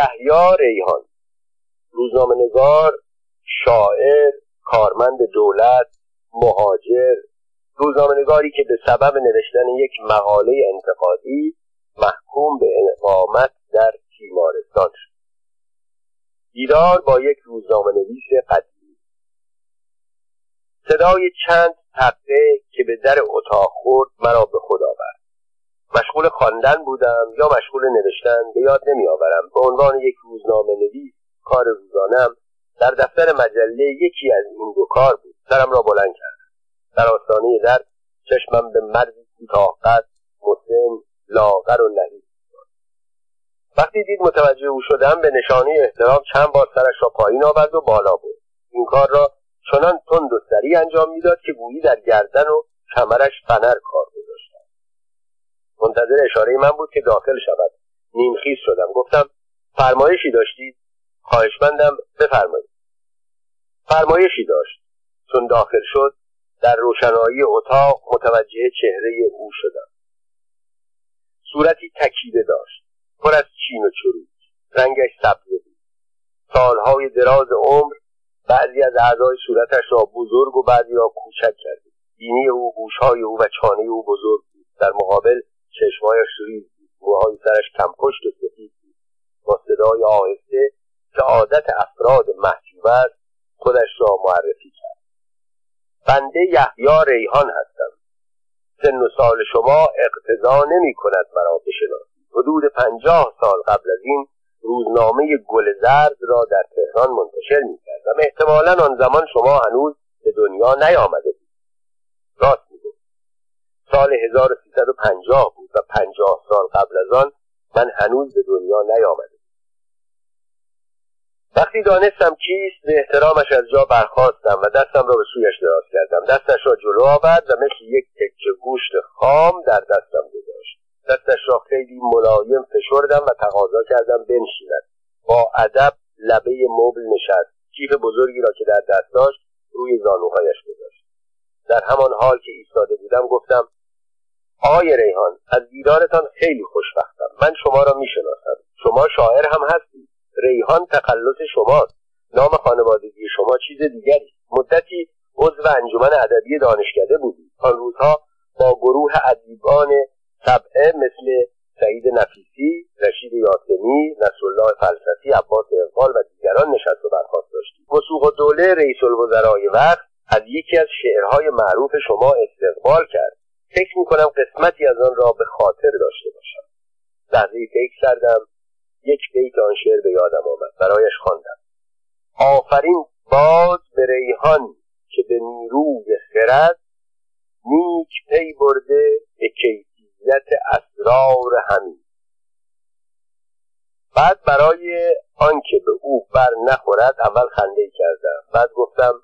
یحیی ریحان. روزنامهنگار شاعر کارمند دولت مهاجر. روزنامهنگاری که به سبب نوشتن یک مقاله انتقادی محکوم به اقامت در تیمارستان شد. دیدار با یک روزنامه نویس قدیمی. صدای چند تقه که به در اتاق خورد مرا به خود آورد. مشغول خواندن بودم یا مشغول نوشتن به یاد نمیآورم. به عنوان یک روزنامه نویس کار روزانم در دفتر مجله یکی از این دو کار بود. سرم را بلند کردم در آستانه در چشمم به مردی کوتاهقد مسن لاغر و نحیف وقتی دید متوجه او شدم به نشانه احترام چند بار سرش را پایین آورد و بالا برد. این کار را چنان تند و سریع انجام می‌داد که گویی در گردن و کمرش فنر کار گذاشتم منتظر اشاره من بود که داخل شود. نیمخیز شدم. گفتم فرمایشی داشتید خواهشمندم بفرمایید. فرمایشی داشت. چون داخل شد در روشنایی اتاق متوجه چهره او شدم. صورتی تکیده داشت. پر از چین و چروک. رنگش سبزه بود. سالهای دراز عمر بعضی از اعضای صورتش را بزرگ و بعضی را کوچک کرده بینی او گوشهای او و چانه او بزرگ بود. در مقابل چشمهایش ریز بود موهای سرش کمپشت و سفید با صدای آهسته که عادت افراد محجوب است خودش را معرفی کرد. بنده یحیی ریحان هستم. سن و سال شما اقتضا نمی کند مرا بشناسید. حدود پنجاه سال قبل از این روزنامه گل زرد را در تهران منتشر می کردم. احتمالا آن زمان شما هنوز به دنیا نیامده بود راست سال 1350 بود و پنجاه سال قبل از آن من هنوز به دنیا نیامده وقتی دانستم کیست به احترامش از جا برخواستم و دستم را به سویش دراز کردم. دستش را جلو آورد و مثل یک تکه گوشت خام در دستم گذاشت. دستش را خیلی ملایم فشردم و تقاضا کردم بنشیند. با ادب لبه مبل نشست. کیف بزرگی را که در دست داشت روی زانوهایش گذاشت. در همان حال که ایستاده بودم گفتم آقای ریحان از دیدارتان خیلی خوشبختم. من شما را می‌شناسم. شما شاعر هم هستید. ریحان تخلص شماست. نام خانوادگی شما چیز دیگری. مدتی عضو انجمن ادبی دانشکده بودید. آن روزها با گروه ادیبان طبعه مثل سعید نفیسی رشید یاسمی نصرالله فلسفی عباس اقبال و دیگران نشست و برخواست داشتید وسوق دوله رئیس الوزرای وقت از یکی از شعرهای معروف شما استقبال کرد. فکر می‌کنم قسمتی از آن را به خاطر داشته باشم. لحظه فکر کردم یک بیت آن شعر به یادم آمد برایش خواندم. آفرین باد به ریحان که به نیروی خرد نیک پی برده به کیفیت اسرار همین بعد برای آنکه به او بر نخورد اول خنده کردم بعد گفتم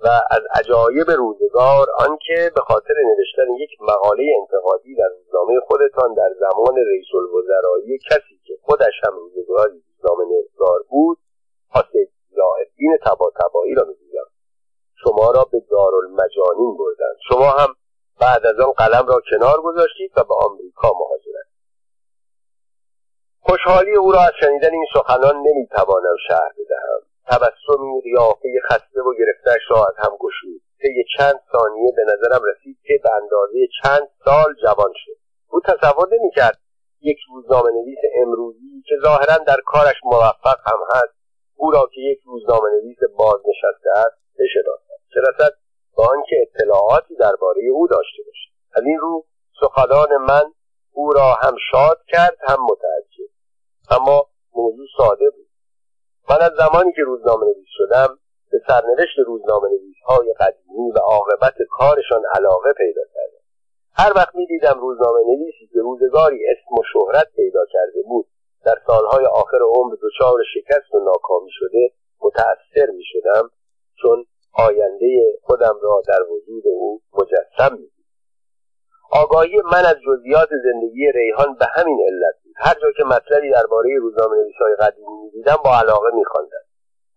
و از عجایب روزگار آنکه به خاطر نوشتن یک مقاله انتقادی در روزنامه خودتان در زمان رئیس الوزرایی کسی که خودش هم روزگاری روزنامه نگار بود حاسد الدین تبا تبایی را می‌گویم. شما را به دارالمجانین بردند. شما هم بعد از آن قلم را کنار گذاشتید و به آمریکا مهاجرت. خوشحالی او را از شنیدن این سخنان نمی‌توانم شهر بدهم. تبسمی قیافه خسته و گرفتهش را از هم گشود. طی چند ثانیه به نظرم رسید که به اندازه چند سال جوان شد. او تصور نمی‌کرد یک روزنامه نویس امروزی که ظاهرا در کارش موفق هم هست او را که یک روزنامه نویس بازنشسته است بشناسد چه رسد به آنکه اطلاعاتی درباره او داشته باشد. از این رو سخنان من او را هم شاد کرد هم متعجب اما موضوع ساده بود. من از زمانی که روزنامه نویس شدم به سرنوشت روزنامه نویس های قدیمی و عاقبت کارشان علاقه پیدا کردم. هر وقت می دیدم روزنامه نویسی که روزگاری اسم و شهرت پیدا کرده بود در سالهای آخر عمر دچار شکست و ناکامی شده متأثر می شدم چون آینده خودم را در وجود او مجسم می آگاهی من از جزئیات زندگی ریحان به همین علت هر جا که مطلبی درباره روزنامه های قدیمی می‌دیدم با علاقه میخواندم.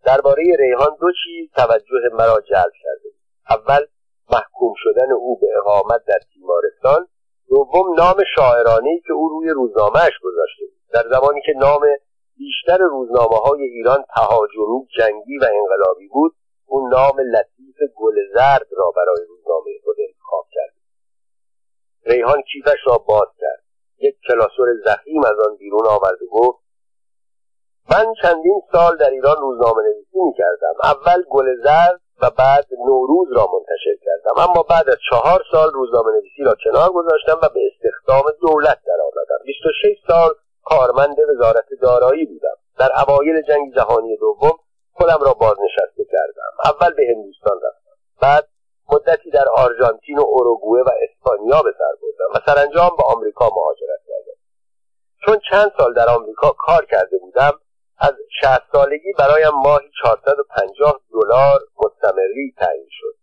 درباره ریحان دو چیز توجه مرا جلب کرده اول محکوم شدن او به اقامت در تیمارستان. دوم نام شاعرانه که او روی روزنامهاش گذاشته بود. در زمانی که نام بیشتر روزنامه های ایران تهاجمی جنگی و انقلابی بود اون نام لطیف گل زرد را برای روزنامه خود انتخاب کرد. ریحان کیفش را باز کرد. یک کلاسور زخیم از آن بیرون آورد و گفت من چندین سال در ایران روزنامه نویسی می کردم اول گل زرد و بعد نوروز را منتشر کردم. اما بعد از چهار سال روزنامه نویسی را کنار گذاشتم و به استخدام دولت درآمدم 26 سال کارمند وزارت دارایی بودم. در اوایل جنگ جهانی دوم خودم را بازنشسته کردم. اول به هندوستان رفتم. بعد مدتی در آرژانتین و اوروگوئه و اسپانیا به سر بردم و سرانجام به آمریکا مهاجرت کردم. چون چند سال در آمریکا کار کرده بودم از شهست سالگی برایم ماهی 450 دلار مستمری تعیین شد.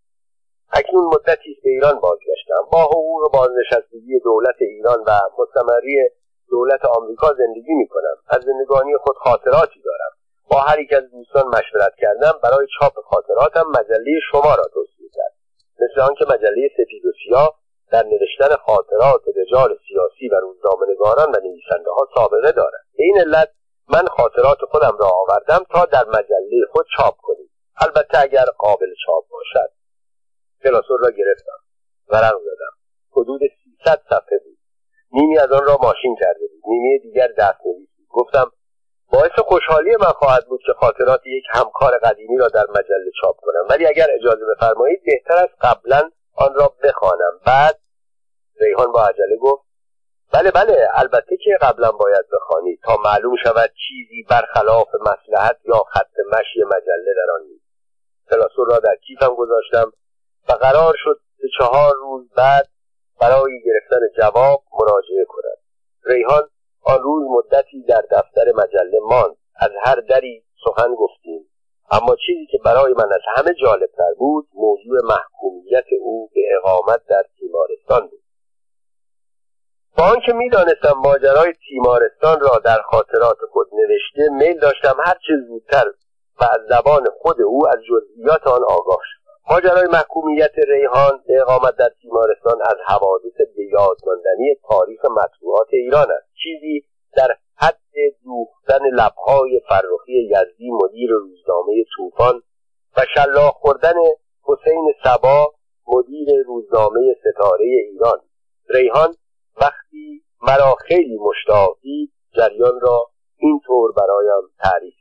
اکنون مدتی به ایران بازگشتم. با حقوق بازنشستگی دولت ایران و مستمری دولت آمریکا زندگی می کنم از زندگانی خود خاطراتی دارم. با هر یک از دوستان مشورت کردم. برای چاپ خاطراتم مجله شما را توصیه کرد. مثل آنکه مجله سپید و سیاه در نوشتن خاطرات رجال سیاسی و روزنامهنگاران و نویسنده ها سابقه دارد. به این علت من خاطرات خودم را آوردم تا در مجله خود چاپ کنیم. البته اگر قابل چاپ باشد کلاسور را گرفتم ورق زدم. حدود 300 صفحه بود. نیمی از آن را ماشین کرده بود. نیمی دیگر دست نویسی گفتم باعث خوشحالی من خواهد بود که خاطرات یک همکار قدیمی را در مجله چاپ کنم. ولی اگر اجازه بفرمایید بهتر است قبلا آن را بخوانم. بعد ریحان با عجله گفت بله بله البته که قبلا باید بخوانید تا معلوم شود چیزی برخلاف مسلحت یا خط مشی مجله در آن نیست. کلاسور را در کیفم گذاشتم و قرار شد چهار روز بعد برای گرفتن جواب مراجعه کند. ریحان آن روز مدتی در دفتر مجله ماند. از هر دری سخن گفتیم. اما چیزی که برای من از همه جالبتر بود موضوع محکومیت او به اقامت در تیمارستان بود. با آنکه می‌دانستم ماجرای تیمارستان را در خاطرات خود نوشته میل داشتم هرچه زودتر و از زبان خود او از جزئیات آن آگاه شدم ماجرای محکومیت ریحان به اقامت در تیمارستان از حوادث بیاد ماندنی تاریخ مطبوعات ایران است. چیزی در حد دوختن لبهای فرخی یزدی مدیر روزنامه طوفان و شلاق خوردن حسین سبا مدیر روزنامه ستاره ایران. ریحان وقتی مرا خیلی مشتاق دید جریان را اینطور برایم تعریف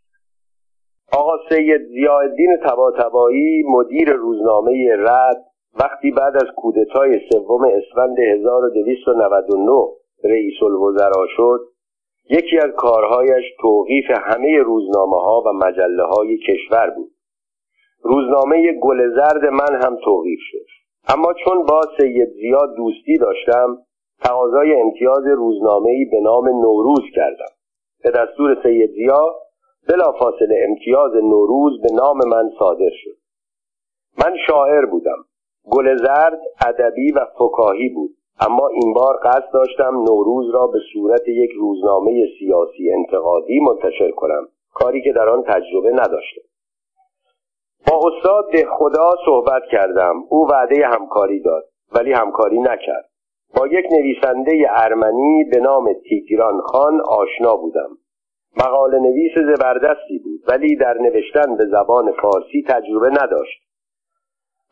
آقا سید ضیاءالدین طباطبایی مدیر روزنامه رد وقتی بعد از کودتای سوم اسفند 1299 رئیس الوزرا شد یکی از کارهایش توقیف همه روزنامه ها و مجله های کشور بود. روزنامه گل زرد من هم توقیف شد. اما چون با سید زیاد دوستی داشتم تقاضای امتیاز روزنامه‌ای به نام نوروز کردم. به دستور سید زیا بلافاصله امتیاز نوروز به نام من صادر شد. من شاعر بودم. گل زرد ادبی و فکاهی بود. اما این بار قصد داشتم نوروز را به صورت یک روزنامه سیاسی انتقادی منتشر کنم. کاری که در آن تجربه نداشتم. با استاد ده خدا صحبت کردم. او وعده همکاری داد ولی همکاری نکرد. با یک نویسنده ارمنی به نام تیگران خان آشنا بودم. مقاله نویس زبردستی بود ولی در نوشتن به زبان فارسی تجربه نداشت.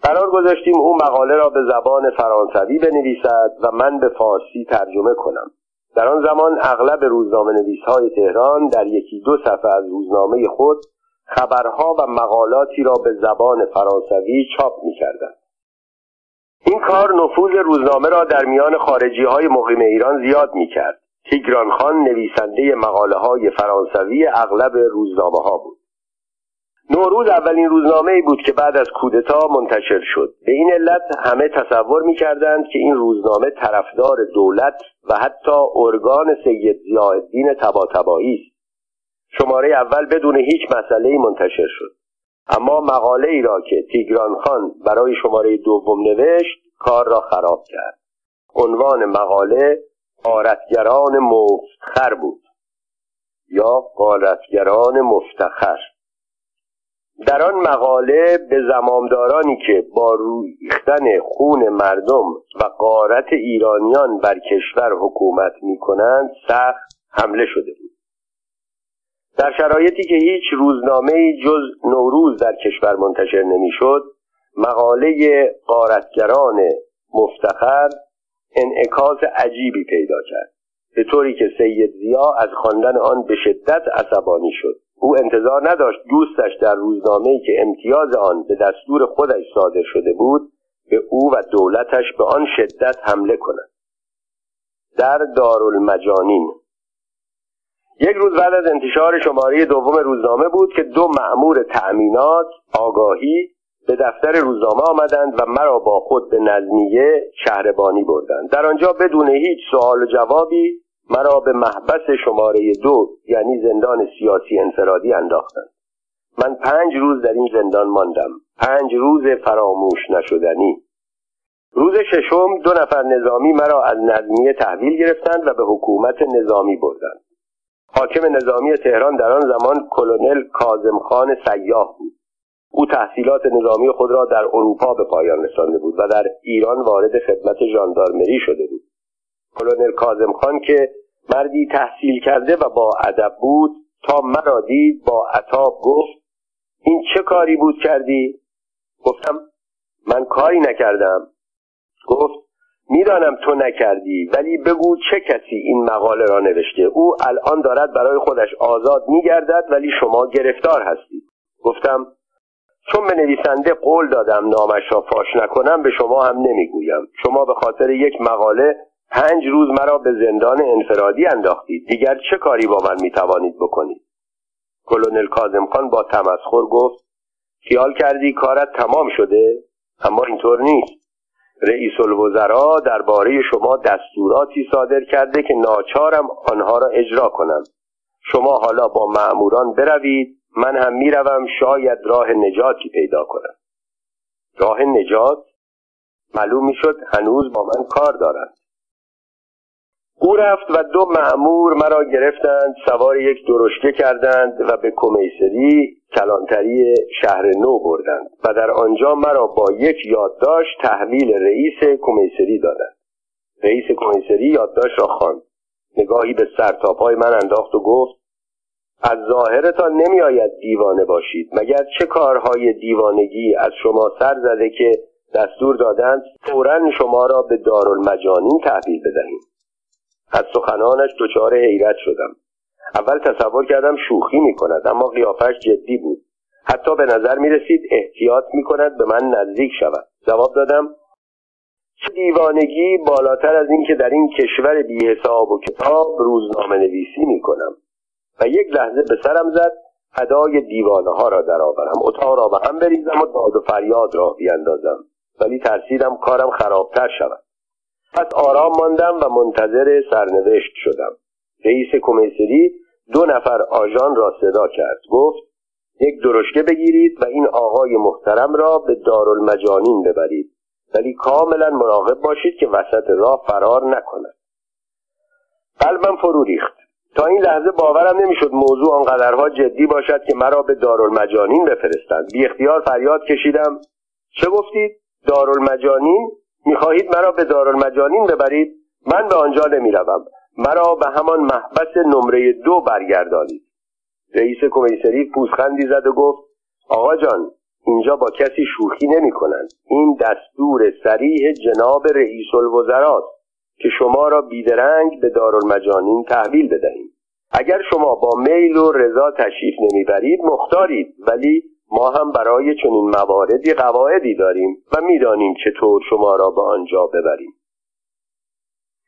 قرار گذاشتیم او مقاله را به زبان فرانسوی بنویسد و من به فارسی ترجمه کنم. در آن زمان اغلب روزنامه نویس های تهران در یکی دو صفحه از روزنامه خود خبرها و مقالاتی را به زبان فرانسوی چاپ می کردن. این کار نفوذ روزنامه را در میان خارجی های مقیم ایران زیاد می کرد تیگران خان نویسنده مقاله های فرانسوی اغلب روزنامه ها بود. نوروز اولین روزنامه بود که بعد از کودتا منتشر شد. به این علت همه تصور می‌کردند که این روزنامه طرفدار دولت و حتی ارگان سید ضیاءالدین طباطبایی است. شماره اول بدون هیچ مسئله منتشر شد. اما مقاله ای را که تیگران خان برای شماره دوم نوشت کار را خراب کرد. عنوان مقاله قارتگران مفتخر بود یا قارتگران مفتخر. در آن مقاله به زمامدارانی که با ریختن خون مردم و قارت ایرانیان بر کشور حکومت می کنند سخت حمله شده بود. در شرایطی که هیچ روزنامه جز نوروز در کشور منتشر نمی‌شد مقاله قارتگران مفتخر انعکاس عجیبی پیدا کرد. به طوری که سید زیا از خواندن آن به شدت عصبانی شد. او انتظار نداشت دوستش در روزنامه‌ای که امتیاز آن به دستور خودش صادر شده بود به او و دولتش به آن شدت حمله کند. در دارالمجانین. یک روز بعد از انتشار شماره دوم روزنامه بود که دو مأمور تأمینات آگاهی به دفتر روزنامه آمدند و مرا با خود به نظمیه شهربانی بردند. در آنجا بدون هیچ سوال و جوابی مرا به محبس شماره دو یعنی زندان سیاسی انفرادی انداختند. من پنج روز در این زندان ماندم. پنج روز فراموش نشدنی. روز ششم دو نفر نظامی مرا از نظمیه تحویل گرفتند و به حکومت نظامی بردند. حاکم نظامی تهران در آن زمان کلونل کازم خان سیاه بود. او تحصیلات نظامی خود را در اروپا به پایان رسانده بود و در ایران وارد خدمت ژاندارمری شده بود. کلونل کازم خان که مردی تحصیل کرده و با ادب بود تا مرا دید با عطاب گفت این چه کاری بود کردی؟ گفتم من کاری نکردم. گفت می‌دانم تو نکردی ولی بگو چه کسی این مقاله را نوشته؟ او الان دارد برای خودش آزاد میگردد ولی شما گرفتار هستید. گفتم چون به نویسنده قول دادم نامش را فاش نکنم به شما هم نمی‌گویم. شما به خاطر یک مقاله پنج روز مرا به زندان انفرادی انداختید. دیگر چه کاری با من می‌توانید بکنید؟ کلونل کازم خان با تمسخر گفت خیال کردی کارت تمام شده؟ اما اینطور نیست. رئیس الوزراء درباره شما دستوراتی صادر کرده که ناچارم آنها را اجرا کنم. شما حالا با مأموران بروید من هم می‌روم شاید راه نجاتی پیدا کنم. راه نجات معلوم می‌شد هنوز با من کار دارند. او رفت و دو معمور مرا گرفتند سوار یک درشکه کردند و به کمیسری کلانتری شهر نو بردند و در آنجا مرا با یک یادداشت تحویل رئیس کمیسری دادند. رئیس کمیسری یادداشت را خواند. نگاهی به سرتاپای من انداخت و گفت از ظاهرتان نمیآید دیوانه باشید. مگر چه کارهای دیوانگی از شما سر زده که دستور دادند فورا شما را به دارالمجانین تحویل بدهیم؟ از سخنانش دچار حیرت شدم. اول تصور کردم شوخی می کند اما قیافش جدی بود. حتی به نظر می رسید احتیاط می کند به من نزدیک شود. جواب دادم چه دیوانگی بالاتر از اینکه در این کشور بی حساب و کتاب روزنامه نویسی می کنم یک لحظه به سرم زد ادای دیوانه ها را درآورم. اتاق را به هم بریزم و داد و فریاد را بیاندازم ولی ترسیدم کارم خرابتر شود. پس آرام ماندم و منتظر سرنوشت شدم. رئیس کمیسری دو نفر آژان را صدا کرد. گفت یک درشکه بگیرید و این آقای محترم را به دارالمجانین ببرید. ولی کاملا مراقب باشید که وسط راه فرار نکند. قلبم فرو ریخت. تا این لحظه باورم نمی‌شد موضوع آنقدرها جدی باشد که مرا به دارالمجانین بفرستند. بی اختیار فریاد کشیدم. چه گفتید؟ دارالمجانین؟ می‌خواهید مرا به دارالمجانین ببرید؟ من به آنجا نمی‌روم. مرا به همان محبس نمره دو برگردانید. رئیس کمیسری پوزخندی زد و گفت آقا جان اینجا با کسی شوخی نمی کنند این دستور سریح جناب رئیس الوزراست. که شما را بیدرنگ به دارالمجانین تحویل بدهیم. اگر شما با میل و رضا تشریف نمی‌برید مختارید. ولی ما هم برای چنین مواردی قواعدی داریم و می‌دانیم چطور شما را به آنجا ببریم.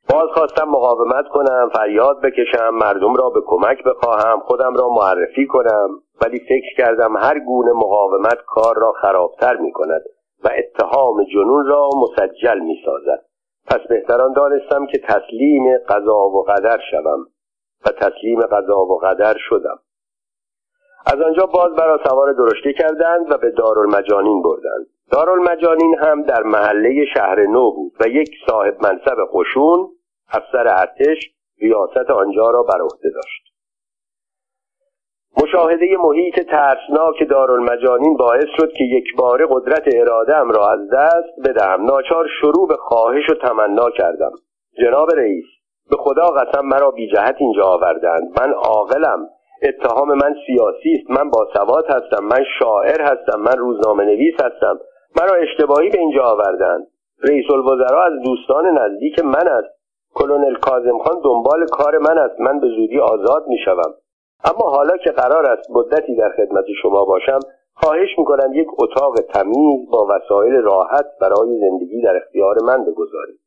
باز خواستم مقاومت کنم فریاد بکشم مردم را به کمک بخواهم خودم را معرفی کنم. ولی فکر کردم هر گونه مقاومت کار را خرابتر می کند و اتهام جنون را مسجل می سازد پس بهتران دانستم که تسلیم قضا و قدر شوم و تسلیم قضا و قدر شدم. از آنجا باز برا سوار درشتی کردند و به دارالمجانین بردند. دارالمجانین هم در محله شهر نو بود و یک صاحب منصب قشون افسر ارتش ریاست آنجا را بر عهده داشت. مشاهده محیط ترسناک دارالمجانین باعث شد که یک بار قدرت ارادم را از دست بدهم. ناچار شروع به خواهش و تمنا کردم. جناب رئیس به خدا قسم مرا بی جهت اینجا آوردند من عاقلم. اتهام من سیاسی است. من باسواد هستم. من شاعر هستم. من روزنامه نویس هستم. مرا اشتباهی به اینجا آوردند رئیس الوزراء از دوستان نزدیک من است. کلونل کازم خان دنبال کار من است. من به زودی آزاد می شوم. اما حالا که قرار است مدتی در خدمت شما باشم خواهش می‌کنم یک اتاق تمیز با وسایل راحت برای زندگی در اختیار من بگذارید.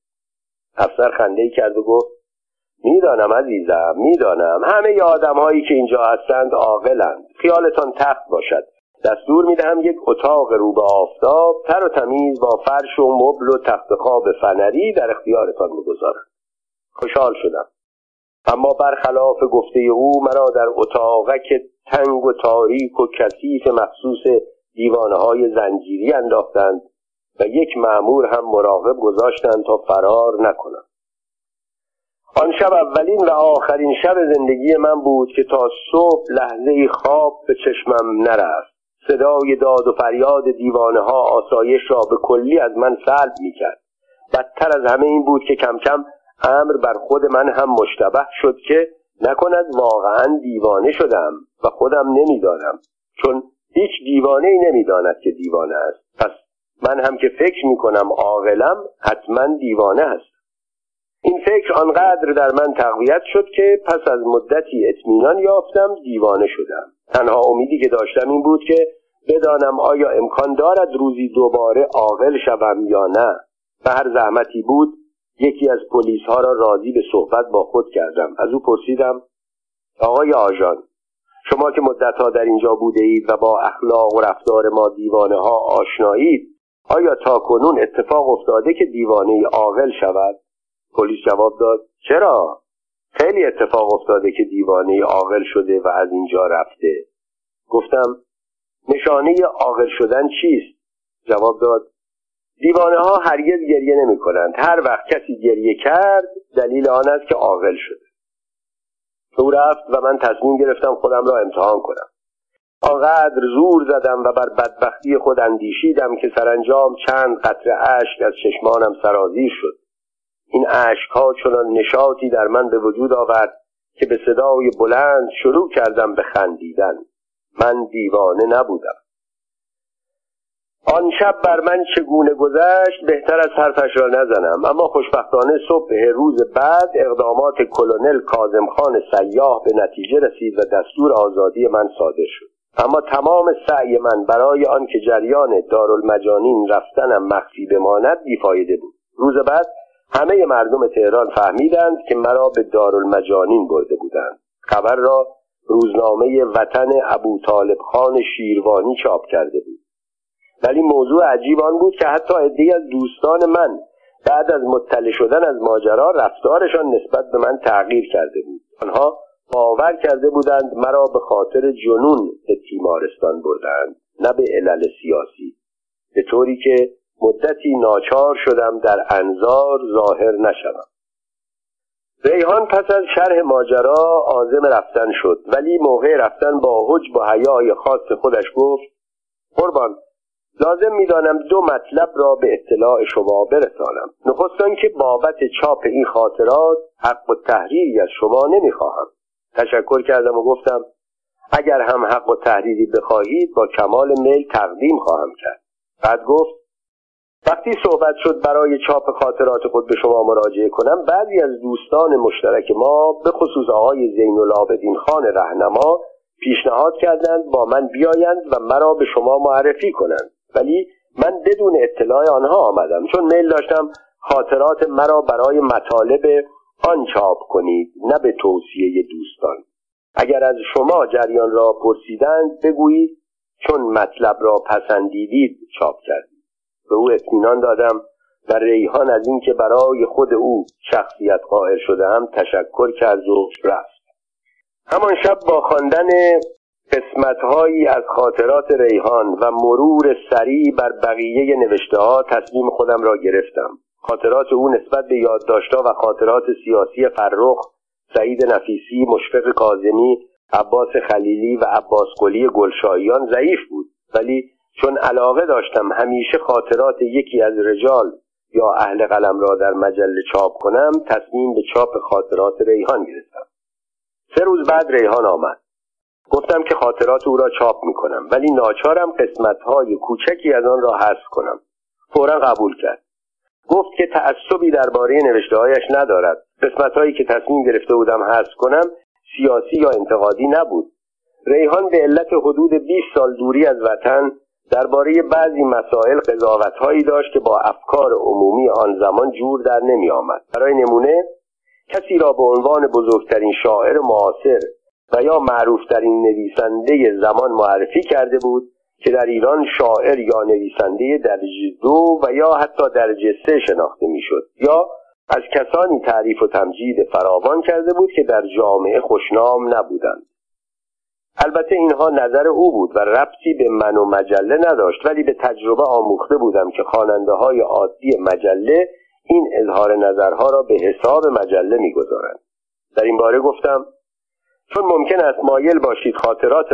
افسر خنده کرد و گفت می‌دانم عزیزم می‌دانم. همه آدم هایی که اینجا هستند عاقلند. خیالتان تخت باشد. دستور می‌دهم یک اتاق رو به آفتاب تر و تمیز با فرش و مبل و تخت خواب فنری در اختیارتان می‌گذارم خوشحال شدم. اما برخلاف گفته او مرا در که تنگ و تاریک و کثیف مخصوص دیوانه های زنجیری انداختند و یک معمور هم مراقب گذاشتند تا فرار نکنم. آن شب اولین و آخرین شب زندگی من بود که تا صبح لحظه خواب به چشمم نرفت. صدای داد و فریاد دیوانه ها آسایش را به کلی از من سلب می کرد بدتر از همه این بود که کم کم امر بر خود من هم مشتبه شد که نکند واقعا دیوانه شدم و خودم نمی‌دانم چون هیچ دیوانه ای نمی‌داند که دیوانه است. پس من هم که فکر می کنم عاقلم حتما دیوانه هست این فکر آنقدر در من تقویت شد که پس از مدتی اطمینان یافتم دیوانه شدم. تنها امیدی که داشتم این بود که بدانم آیا امکان دارد روزی دوباره عاقل شوم یا نه. به هر زحمتی بود یکی از پلیس ها را راضی به صحبت با خود کردم. از او پرسیدم آقای آژان شما که مدتها در اینجا بوده اید و با اخلاق و رفتار ما دیوانه ها آشنایید آیا تا کنون اتفاق افتاده که دیوانه عاقل شود؟ پلیس جواب داد چرا؟ خیلی اتفاق افتاده که دیوانه عاقل شده و از اینجا رفته. گفتم نشانه عاقل شدن چیست؟ جواب داد دیوانه ها هرگز گریه نمی کنند هر وقت کسی گریه کرد دلیل آن است که عاقل شده. او رفت و من تصمیم گرفتم خودم را امتحان کنم. آنقدر زور زدم و بر بدبختی خود اندیشیدم که سرانجام چند قطره اشک از چشمانم سرازیر شد. این اشکها چنان نشاطی در من به وجود آورد که به صدای بلند شروع کردم به خندیدن. من دیوانه نبودم. آن شب بر من چگونه گذشت بهتر از حرفش را نزنم. اما خوشبختانه صبح روز بعد اقدامات کلونل کازمخان سیاه به نتیجه رسید و دستور آزادی من صادر شد. اما تمام سعی من برای آنکه جریان دارالمجانین رفتنم مخفی بماند بیفایده بود. روز بعد همه مردم تهران فهمیدند که مرا به دارالمجانین برده بودند. خبر را روزنامه وطن ابو طالب خان شیروانی چاپ کرده بود. ولی موضوع عجیب آن بود که حتی عدهای از دوستان من بعد از مطلع شدن از ماجرا رفتارشان نسبت به من تغییر کرده بود. آنها باور کرده بودند مرا به خاطر جنون به تیمارستان بردند نه به علل سیاسی. به طوری که مدتی ناچار شدم در انظار ظاهر نشوم. ریحان پس از شرح ماجرا عازم رفتن شد ولی موقع رفتن با حج با حیای خاص خودش گفت قربان لازم می‌دانم دو مطلب را به اطلاع شما برسانم. نخستان که بابت چاپ این خاطرات حق و تحریری از شما نمی‌خواهم. تشکر کردم و گفتم اگر هم حق و تحریری بخواهید با کمال میل تقدیم خواهم کرد. بعد گفت وقتی صحبت شد برای چاپ خاطرات خود به شما مراجعه کنم بعضی از دوستان مشترک ما به خصوص آقای زین العابدین خان رهنما پیشنهاد کردند با من بیایند و مرا به شما معرفی کنند. ولی من بدون اطلاع آنها آمدم. چون میل داشتم خاطرات مرا برای مطالب آن چاپ کنید نه به توصیه دوستان. اگر از شما جریان را پرسیدند بگویید چون مطلب را پسندیدید چاپ کردید به او اطمینان دادم و ریحان از اینکه برای خود او شخصیت قائل شده هم تشکر کرد و رفت. همان شب با خواندن قسمتهایی از خاطرات ریحان و مرور سریع بر بقیه نوشته ها تصمیم خودم را گرفتم. خاطرات او نسبت به یادداشتها و خاطرات سیاسی فرخ سعید نفیسی مشفق کازمی عباس خلیلی و عباس قلی گلشاییان ضعیف بود. ولی چون علاقه داشتم همیشه خاطرات یکی از رجال یا اهل قلم را در مجله چاپ کنم تصمیم به چاپ خاطرات ریحان گرفتم. سه روز بعد ریحان آمد. گفتم که خاطرات او را چاپ می‌کنم ولی ناچارم قسمتهای کوچکی از آن را حذف کنم. فورا قبول کرد. گفت که تعصبی درباره نوشتههایش ندارد. قسمتهایی که تصمیم گرفته بودم حذف کنم سیاسی یا انتقادی نبود. ریحان به علت حدود 20 سال دوری از وطن درباره بعضی مسائل قضاوتهایی داشت که با افکار عمومی آن زمان جور در نمی آمد. برای نمونه کسی را به عنوان بزرگترین شاعر معاصر و یا معروفترین نویسنده زمان معرفی کرده بود که در ایران شاعر یا نویسنده درجه دو و یا حتی درجه سه شناخته می‌شد. یا از کسانی تعریف و تمجید فراوان کرده بود که در جامعه خوشنام نبودند. البته اینها نظر او بود و ربطی به من و مجله نداشت ولی به تجربه آموخته بودم که خواننده های عادی مجله این اظهار نظرها را به حساب مجله می‌گذارند. در این باره گفتم چون ممکن است مایل باشید خاطرات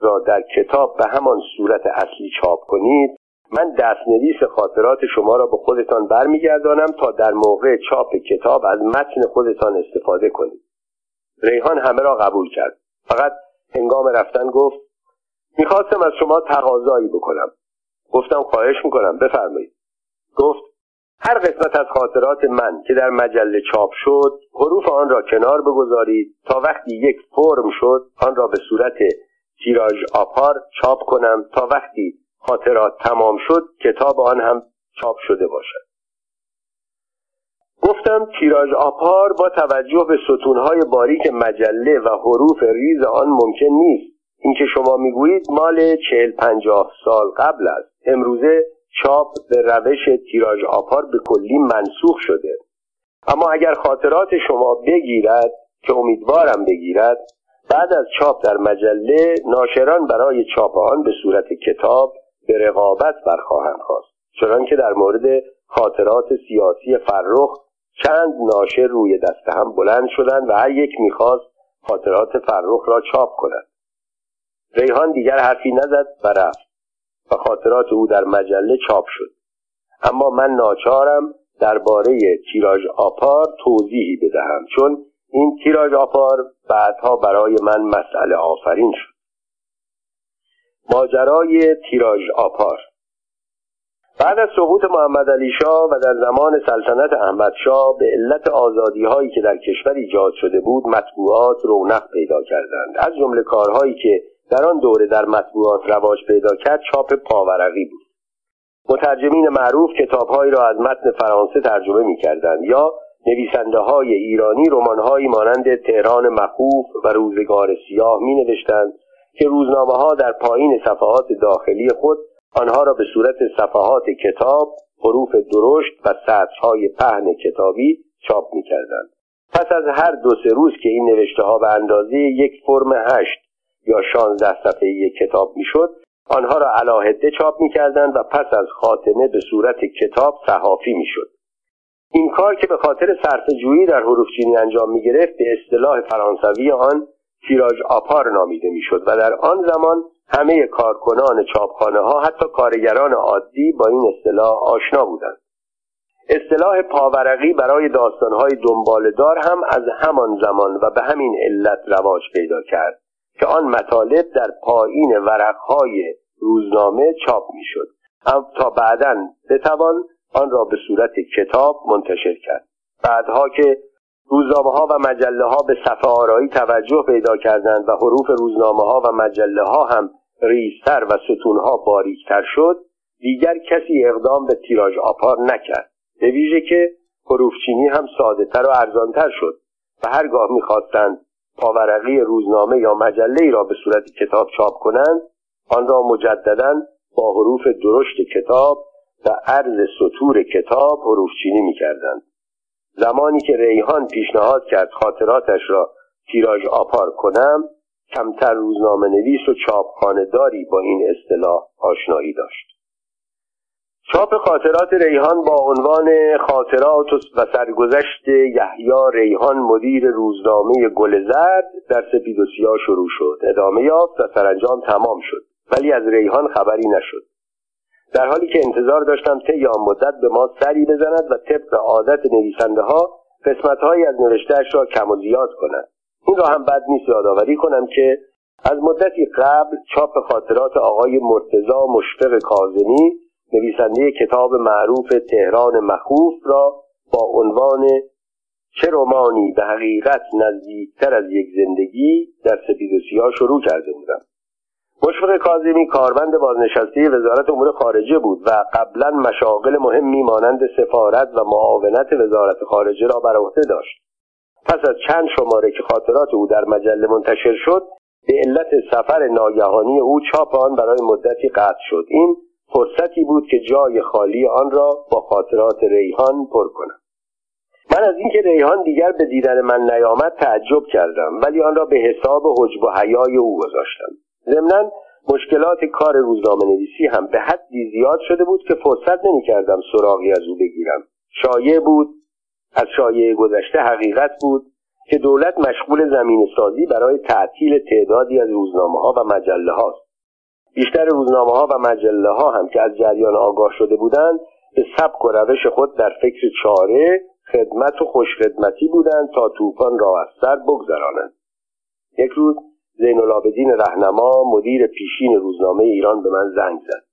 را در کتاب به همان صورت اصلی چاپ کنید من دستنویس خاطرات شما را به خودتان برمیگردانم تا در موقع چاپ کتاب از متن خودتان استفاده کنید. ریحان همه را قبول کرد. فقط هنگام رفتن گفت می‌خواستم از شما تقاضایی بکنم. گفتم خواهش می‌کنم بفرمایید. گفت هر قسمت از خاطرات من که در مجله چاپ شد حروف آن را کنار بگذارید تا وقتی یک فرم شد آن را به صورت تیراژ آپار چاپ کنم تا وقتی خاطرات تمام شد کتاب آن هم چاپ شده باشد. گفتم تیراژ آپار با توجه به ستونهای باریک مجله و حروف ریز آن ممکن نیست. اینکه شما می‌گویید مال چهل پنجاه سال قبل است. امروزه چاپ به روش تیراژ آپار به کلی منسوخ شده. اما اگر خاطرات شما بگیرد که امیدوارم بگیرد بعد از چاپ در مجله ناشران برای چاپ آن به صورت کتاب به رقابت برخواهند خواست. چنانکه در مورد خاطرات سیاسی فرخ چند ناشر روی دست هم بلند شدند و هر یک می‌خواست خاطرات فرخ را چاپ کند. ریحان دیگر حرفی نزد و رفت. و خاطرات او در مجله چاپ شد. اما من ناچارم درباره تیراژ آپار توضیحی بدهم چون این تیراژ آپار بعدها برای من مسئله آفرین شد. ماجرای تیراژ آپار بعد از سقوط محمد علی شاه و در زمان سلطنت احمد شاه به علت آزادی هایی که در کشور ایجاد شده بود مطبوعات رونق پیدا کردند. از جمله کارهایی که در آن دوره در مطبوعات رواج پیدا کرد چاپ پاورقی بود مترجمین معروف کتابهایی را از متن فرانسه ترجمه می کردند یا نویسنده های ایرانی رمانهایی مانند تهران مخوف و روزگار سیاه می نوشتند که روزنامه ها در پایین صفحات داخلی خود آنها را به صورت صفحات کتاب حروف درشت و سطرهای پهن کتابی چاپ می کردند. پس از هر دو سه روز که این نوشته ها به اندازه یک فرم هشت یا شانزده صفحه یک کتاب می‌شد آنها را علاهده چاپ می‌کردند و پس از خاتمه به صورت کتاب صحافی می‌شد. این کار که به خاطر صرف جویی در حروف چینی انجام می گرفت به اصطلاح فرانسوی آن تیراژ آپار نامیده می‌شد و در آن زمان همه کارکنان چاپخانه ها حتی کارگران عادی با این اصطلاح آشنا بودند. اصطلاح پاورقی برای داستانهای دنبالدار هم از همان زمان و به همین علت رواج پیدا کرد. که آن مطالب در پایین ورقهای روزنامه چاپ می‌شد. تا بعدا بتوان آن را به صورت کتاب منتشر کرد. بعدها که روزنامه ها و مجله ها به صفحه آرایی توجه پیدا کردند و حروف روزنامه ها و مجله ها هم ریزتر و ستونها باریکتر شد دیگر کسی اقدام به تیراژ آپار نکرد. به ویژه که حروفچینی هم ساده تر و ارزانتر شد و هرگاه می‌خواستند پاورقی روزنامه یا مجله را به صورت کتاب چاپ کنند آن را مجددا با حروف درشت کتاب و عرض سطور کتاب حروف چینی می کردند. زمانی که ریحان پیشنهاد کرد خاطراتش را تیراژ آپار کنم کمتر روزنامه نویس و چاپخانهداری با این اصطلاح آشنایی داشت چاپ خاطرات ریحان با عنوان خاطرات و سرگذشت یحیی ریحان مدیر روزنامه گل زرد در سپید و سیاه شروع شد. ادامه یافت و سرانجام تمام شد. ولی از ریحان خبری نشد. در حالی که انتظار داشتم طی آن مدت به ما سری بزند و طبق عادت نویسنده ها قسمتهایی از نوشتهاش را کم و زیاد کند. این را هم بد نیست یادآوری کنم که از مدتی قبل چاپ خاطرات آقای مرتزا مشفق کازمی نویسنده کتاب معروف تهران مخوف را با عنوان چه رومانی به حقیقت نزدیکتر از یک زندگی در سپید و سیاه شروع کرده بودم. مشفق کاظمی کارمند بازنشسته وزارت امور خارجه بود و قبلا مشاغل مهمی مانند سفارت و معاونت وزارت خارجه را بر عهده داشت. پس از چند شماره که خاطرات او در مجله منتشر شد به علت سفر ناگهانی او چاپ آن برای مدتی قطع شد. این فرصتی بود که جای خالی آن را با خاطرات ریحان پر کنم. من از اینکه ریحان دیگر به دیدن من نیامد تعجب کردم ولی آن را به حساب حجب و حیای او گذاشتم. ضمنا مشکلات کار روزنامه نویسی هم به حدی زیاد شده بود که فرصت نمی‌کردم سراغی از او بگیرم. شایع بود از شایعه گذشته حقیقت بود که دولت مشغول زمین سازی برای تعطیل تعدادی از روزنامه ها و مجله هاست بیشتر روزنامه ها و مجله ها هم که از جریان آگاه شده بودند به سبک و روش خود در فکر چاره خدمت و خوشخدمتی بودند تا طوفان را از سر بگذرانند. یک روز زین العابدین رهنما مدیر پیشین روزنامه ایران به من زنگ زد.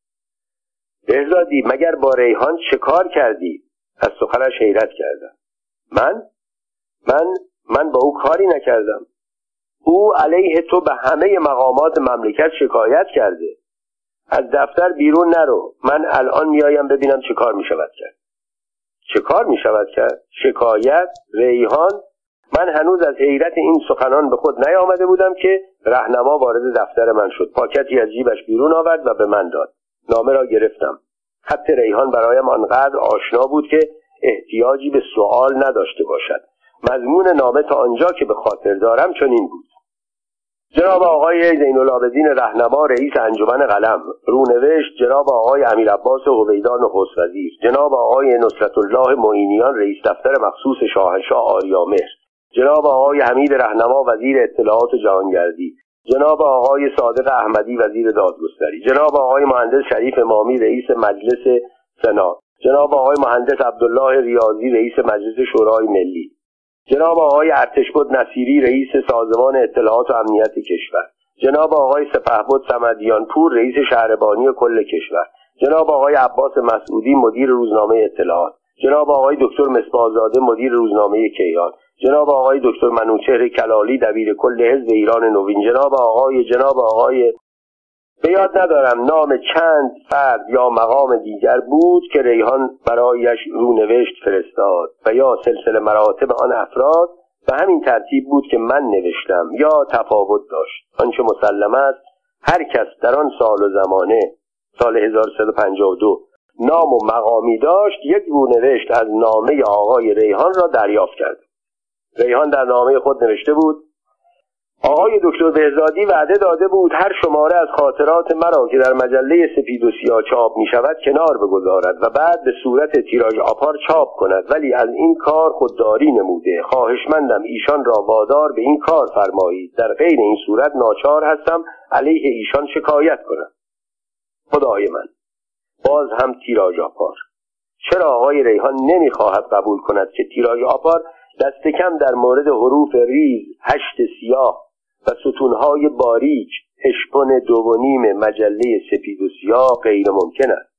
بهزادی مگر با ریحان چه کار کردی؟ از سخنش حیرت کردم. من؟ من من با او کاری نکردم. او علیه تو به همه مقامات مملکت شکایت کرده. از دفتر بیرون نرو. من الان میایم ببینم چه کار می‌شود کرد. چه کار می‌شود کرد؟ شکایت ریحان. من هنوز از حیرت این سخنان به خود نیامده بودم که رهنما وارد دفتر من شد. پاکتی از جیبش بیرون آورد و به من داد. نامه را گرفتم. خط ریحان برایم آنقدر آشنا بود که احتیاجی به سوال نداشته باشد. مضمون نامه تا آنجا که به خاطر دارم چنین بود. جناب آقای زین العابدین رهنما رئیس انجمن قلم. رونوشت جناب آقای امیر عباس هویدان نخست وزیر جناب آقای نصرت الله معینیان رئیس دفتر مخصوص شاهنشاه آریامهر جناب آقای حمید رهنما وزیر اطلاعات و جهانگردی. جناب آقای صادق احمدی وزیر دادگستری. جناب آقای مهندس شریف امامی رئیس مجلس سنا. جناب آقای مهندس عبدالله ریاضی رئیس مجلس شورای ملی. جناب آقای ارتشبد نصیری رئیس سازمان اطلاعات و امنیت کشور. جناب آقای سپهبد سمدیان پور رئیس شهربانی کل کشور. جناب آقای عباس مسعودی مدیر روزنامه اطلاعات. جناب آقای دکتر مصباحزاده مدیر روزنامه کیان. جناب آقای دکتر منوچهر کلالی دبیر کل حزب ایران نوین. جناب آقای جناب آقای به یاد ندارم نام چند فرد یا مقام دیگر بود که ریحان برایش رونوشت فرستاد و یا سلسله مراتب آن افراد به همین ترتیب بود که من نوشتم یا تفاوت داشت. آنچه مسلم است هر کس در آن سال و زمانه سال 1352 نام و مقامی داشت یک رونوشت از نامه آقای ریحان را دریافت کرد. ریحان در نامه خود نوشته بود آقای دکتر بهزادی وعده داده بود هر شماره از خاطرات مرا که در مجله سپید و سیاه چاپ می شود کنار بگذارد و بعد به صورت تیراژ آپار چاپ کند. ولی از این کار خودداری نموده. خواهشمندم ایشان را وادار به این کار فرمایید. در غیر این صورت ناچار هستم علیه ایشان شکایت کنم. خدای من. باز هم تیراژ آپار. چرا آقای ریحان نمی‌خواهد قبول کند که تیراژ آپار دست کم در مورد حروف ریز هشت سیاه و ستونهای باریک اشپن دو و نیم مجله سپید و سیاه غیر ممکن است.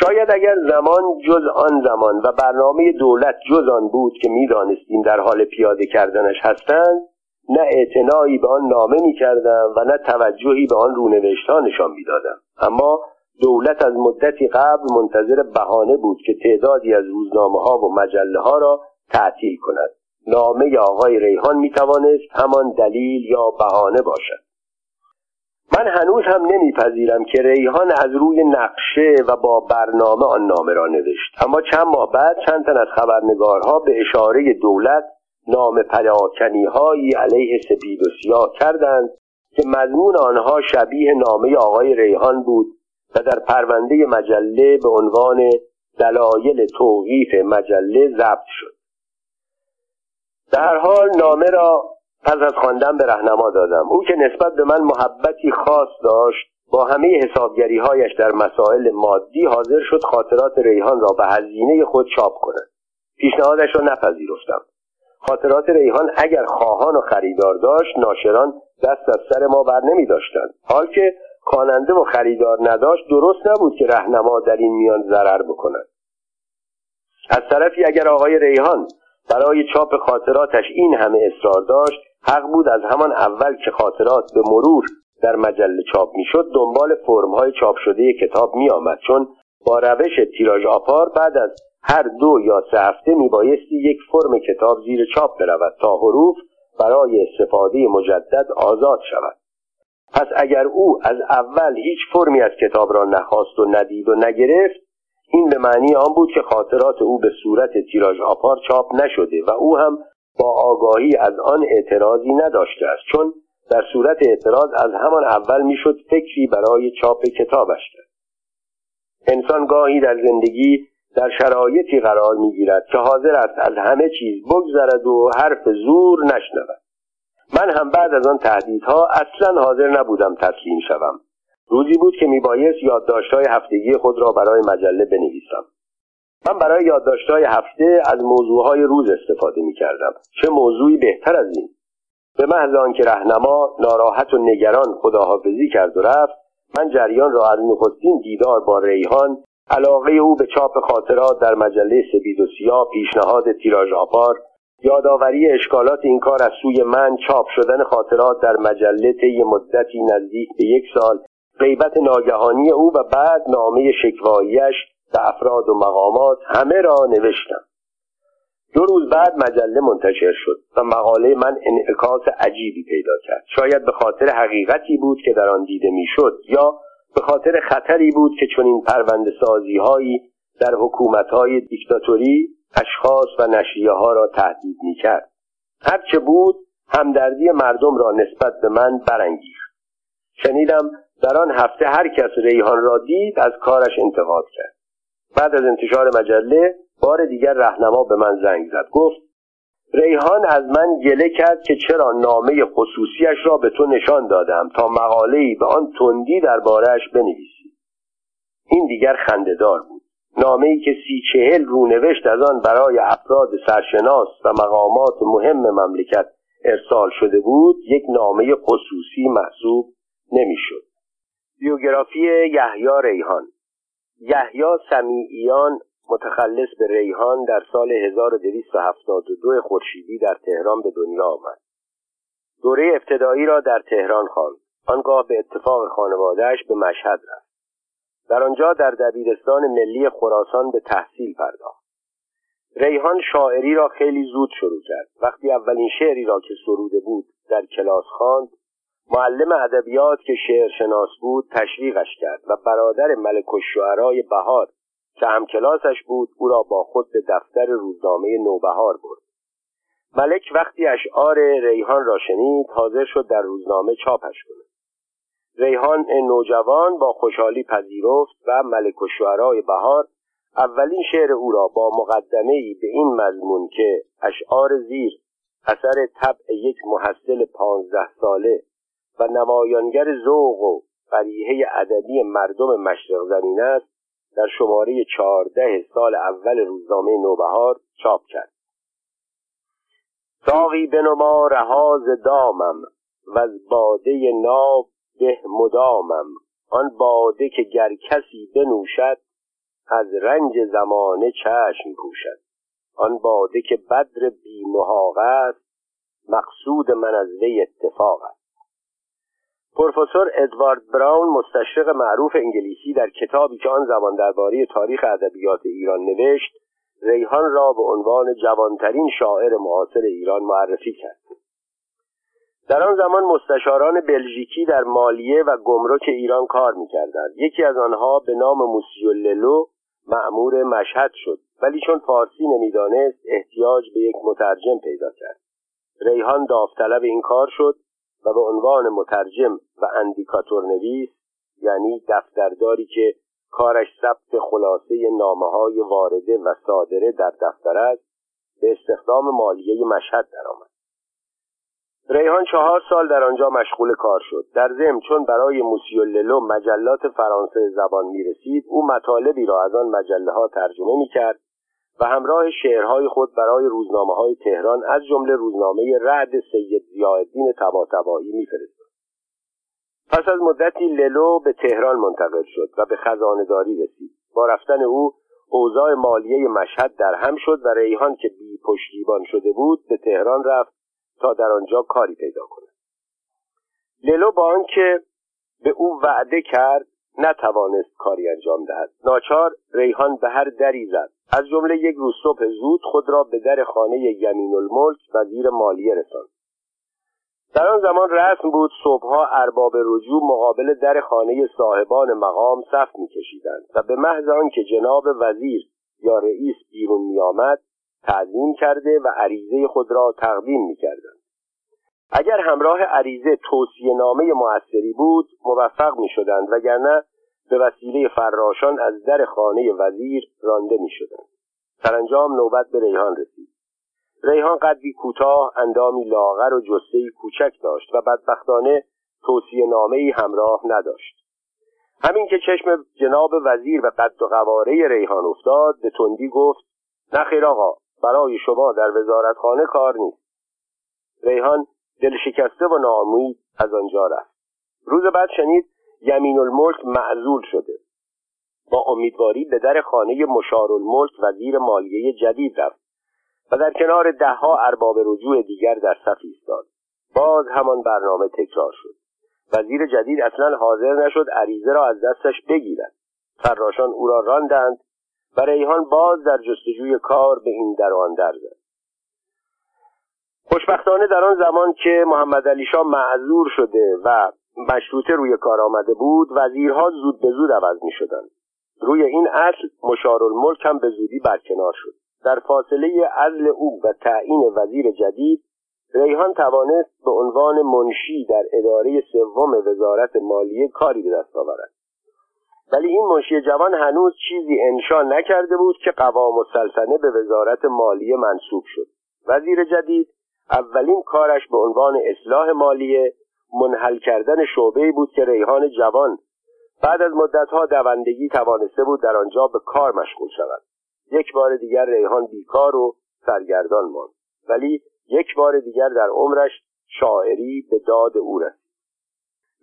شاید اگر زمان جز آن زمان و برنامه دولت جز آن بود که می‌دانستیم در حال پیاده کردنش هستند نه اعتنایی به آن نامه می‌کردم و نه توجهی به آن رونوشتها نشان می‌دادم. اما دولت از مدتی قبل منتظر بهانه بود که تعدادی از روزنامه ها و مجله ها را تعطیل کند. نامه آقای ریحان می توانست همان دلیل یا بهانه باشد. من هنوز هم نمیپذیرم که ریحان از روی نقشه و با برنامه آن نامه را نوشت. اما چند ماه بعد چند تن از خبرنگارها به اشاره دولت نام پراکنی هایی علیه سپید و سیاه کردند که مضمون آنها شبیه نامه آقای ریحان بود و در پرونده مجله به عنوان دلایل توقیف مجله ضبط شد. در حال نامه را پس از خواندن به رهنما دادم. او که نسبت به من محبتی خاص داشت با همه حسابگری هایش در مسائل مادی حاضر شد خاطرات ریحان را به هزینه خود چاپ کند. پیشنهادش را نپذیرفتم. خاطرات ریحان اگر خواهان و خریدار داشت ناشران دست از سر ما بر نمی داشتند. حال که خواننده و خریدار نداشت درست نبود که رهنما در این میان ضرر بکند. از طرفی اگر آقای ریحان برای چاپ خاطراتش این همه اصرار داشت حق بود از همان اول که خاطرات به مرور در مجله چاپ می‌شد دنبال فرمهای چاپ شده کتاب می آمد چون با روش تیراژ آپار بعد از هر دو یا سه هفته میبایستی یک فرم کتاب زیر چاپ برود تا حروف برای استفاده مجدد آزاد شود. پس اگر او از اول هیچ فرمی از کتاب را نخواست و ندید و نگرفت این به معنی آن بود که خاطرات او به صورت تیراژ آپار چاپ نشده و او هم با آگاهی از آن اعتراضی نداشته است چون در صورت اعتراض از همان اول می‌شد فکری برای چاپ کتابش کرد. انسان گاهی در زندگی در شرایطی قرار می‌گیرد که حاضر است از همه چیز بگذرد و حرف زور نشنود. من هم بعد از آن تهدیدها اصلا حاضر نبودم تسلیم شوم. روزی بود که میبایست یادداشتهای هفتگی خود را برای مجله بنویسم. من برای یادداشتهای هفته از موضوعهای روز استفاده می‌کردم. چه موضوعی بهتر از این؟ به محض آنکه رهنما ناراحت و نگران خداحافظی کرد و رفت من جریان را از نخستین دیدار با ریحان علاقه او به چاپ خاطرات در مجله سپید و سیاه پیشنهاد تیراژ آپار یادآوری اشکالات این کار از سوی من چاپ شدن خاطرات در مجله طی مدتی نزدیک به یک سال غیبت ناگهانی او و بعد نامه شکواییش به افراد و مقامات همه را نوشتم. دو روز بعد مجله منتشر شد و مقاله من انعکاس عجیبی پیدا کرد. شاید به خاطر حقیقتی بود که در آن دیده می‌شد یا به خاطر خطری بود که چنین پرونده سازی هایی در حکومت های دیکتاتوری اشخاص و نشریه ها را تهدید می کرد هرچه بود همدردی مردم را نسبت به من برانگیخت. شنیدم در آن هفته هر کس ریحان را دید از کارش انتقاد کرد. بعد از انتشار مجله بار دیگر رهنما به من زنگ زد. گفت ریحان از من گله کرد که چرا نامه خصوصیش را به تو نشان دادم تا مقاله‌ای به آن تندی دربارهش بنویسی. این دیگر خندهدار بود. نامه ای که سی چهل رونوشت از آن برای افراد سرشناس و مقامات مهم مملکت ارسال شده بود یک نامه خصوصی محسوب نمی‌شد. بیوگرافی یحیی ریحان. یحیی سمیعیان متخلص به ریحان در سال 1272 خورشیدی در تهران به دنیا آمد. دوره ابتدایی را در تهران خواند. آنگاه به اتفاق خانوادهش به مشهد رفت. در آنجا در دبیرستان ملی خراسان به تحصیل پرداخت. ریحان شاعری را خیلی زود شروع کرد. وقتی اولین شعری را که سروده بود در کلاس خواند معلم ادبیات که شعر شناس بود تشویقش کرد و برادر ملک الشعرای بهار که همکلاسش بود او را با خود به دفتر روزنامه نوبهار برد. ملک وقتی اشعار ریحان را شنید حاضر شد در روزنامه چاپش کند. ریحان نوجوان با خوشحالی پذیرفت و ملک و بهار اولین شعر او را با مقدمه ای به این مضمون که اشعار زیر اثر طبع یک محصل پانزده ساله و نمایانگر ذوق و فریحه ادبی مردم مشرق زمین است در شماره چهارده سال اول روزنامه نوبهار چاپ کرد. ساقی بنما رهاز دامم و از باده ناب به مدامم. آن باده که گر کسی بنوشد از رنج زمانه چشم پوشد. آن باده که بدر بی است مقصود من از وی اتفاق است. پروفسور ادوارد براون مستشرق معروف انگلیسی در کتابی که آن زمان درباره تاریخ ادبیات ایران نوشت ریحان را به عنوان جوانترین شاعر معاصر ایران معرفی کرد. در آن زمان مستشاران بلژیکی در مالیه و گمرک ایران کار می‌کردند. یکی از آنها به نام موسیو للو معمور مشهد شد ولی چون فارسی نمی‌دانست احتیاج به یک مترجم پیدا کرد. ریحان داوطلب این کار شد و به عنوان مترجم و اندیکاتور نویس یعنی دفترداری که کارش ثبت خلاصه نامه های وارده و صادره در دفتر است به استخدام مالیه مشهد درآمد. ریحان چهار سال در آنجا مشغول کار شد. در ضمن چون برای موسیوللو مجلات فرانسه زبان می رسید او مطالبی را از آن مجله ها ترجمه می کرد و همراه شعرهای خود برای روزنامه های تهران از جمله روزنامه رعد سید زیاءالدین طباطبایی میفرستاد. پس از مدتی للو به تهران منتقل شد و به خزانهداری رسید. با رفتن او اوضاع مالیه مشهد در هم شد و ریحان که بی پشتیبان شده بود به تهران رفت تا در آنجا کاری پیدا کند. للو با آنکه به او وعده کرد نتوانست کاری انجام دهد. ناچار ریحان به هر دری زد. از جمله یک روز صبح زود خود را به در خانه یمین الملک وزیر مالیه رساند. در آن زمان رسم بود صبحها ارباب رجوع مقابل در خانه صاحبان مقام صف میکشیدند و به محض آنکه جناب وزیر یا رئیس بیرون میآمد تعظیم کرده و عریضه خود را تقدیم می‌کردند. اگر همراه عریضه توصیه نامه موثری بود موفق می شدند وگرنه به وسیله فراشان از در خانه وزیر رانده می شدند سرانجام نوبت به ریحان رسید. ریحان قدری کوتاه اندامی لاغر و جسهای کوچک داشت و بدبختانه توصیه نامه همراه نداشت. همین که چشم جناب وزیر به قد و قواره ریحان افتاد به تندی گفت نخیر آقا برای شما در وزارتخانه کار نیست. ریحان دل شکسته و ناامید از آنجا رفت. روز بعد شنید یمین الملک معذول شده. با امیدواری به در خانه مشار الملک وزیر مالیه جدید رفت و در کنار دهها ارباب رجوع دیگر در صف ایستاد. باز همان برنامه تکرار شد. وزیر جدید اصلا حاضر نشد عریضه را از دستش بگیرد. فراشان او را راندند و ریحان باز در جستجوی کار به این در آن در زد. خوشبختانه در آن زمان که محمد علی شاه معذور شده و مشروطه روی کار آمده بود وزیرها زود به زود عوض می شدند روی این اصل مشارالملک هم به زودی برکنار شد. در فاصله عزل او و تعیین وزیر جدید ریحان توانست به عنوان منشی در اداره سوم وزارت مالیه کاری به دست آورد. ولی این منشی جوان هنوز چیزی انشا نکرده بود که قوام السلطنه به وزارت مالیه منصوب شد. وزیر جدید اولین کارش به عنوان اصلاح مالیه منحل کردن شعبه بود که ریحان جوان بعد از مدتها دوندگی توانسته بود در آنجا به کار مشغول شود. یک بار دیگر ریحان بیکار و سرگردان ماند. ولی یک بار دیگر در عمرش شاعری به داد او رسید.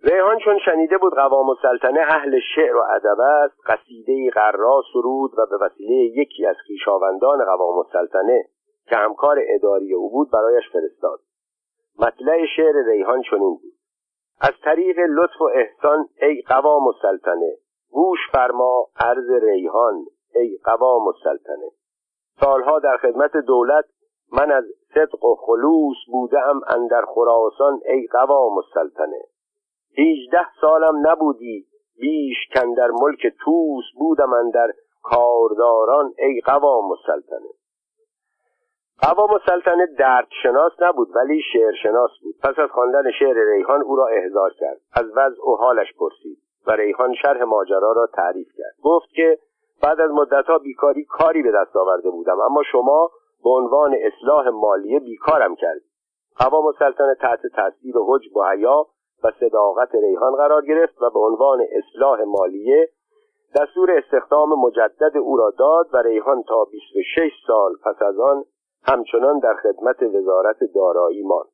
ریحان چون شنیده بود قوام السلطنه اهل شعر و ادب است قصیده قرا سرود و به وسیله یکی از خویشاوندان قوام السلطنه که همکار اداری او بود برایش فرستاد. مطلع شعر ریحان چنین بود. از طریق لطف و احسان ای قوام السلطنه گوش فرما عرض ریحان ای قوام السلطنه. سالها در خدمت دولت من از صدق و خلوص بودم اندر خراسان ای قوام السلطنه. هیچده سالم نبودی بیش کندر ملک توس بودم اندر کارداران ای قوام السلطنه. قوام السلطنه درد شناس نبود ولی شعر شناس بود. پس از خواندن شعر ریحان او را احضار کرد. از وضع و حالش پرسید و ریحان شرح ماجرا را تعریف کرد. گفت که بعد از مدتها بیکاری کاری به دست آورده بودم اما شما به عنوان اصلاح مالیه بیکارم کردید. قوام السلطنه تحت تاثیر حجب و حیا و صداقت ریحان قرار گرفت و به عنوان اصلاح مالیه دستور استخدام مجدد او را داد و ریحان تا 26 سال پس از آن همچنان در خدمت وزارت دارایی ماند.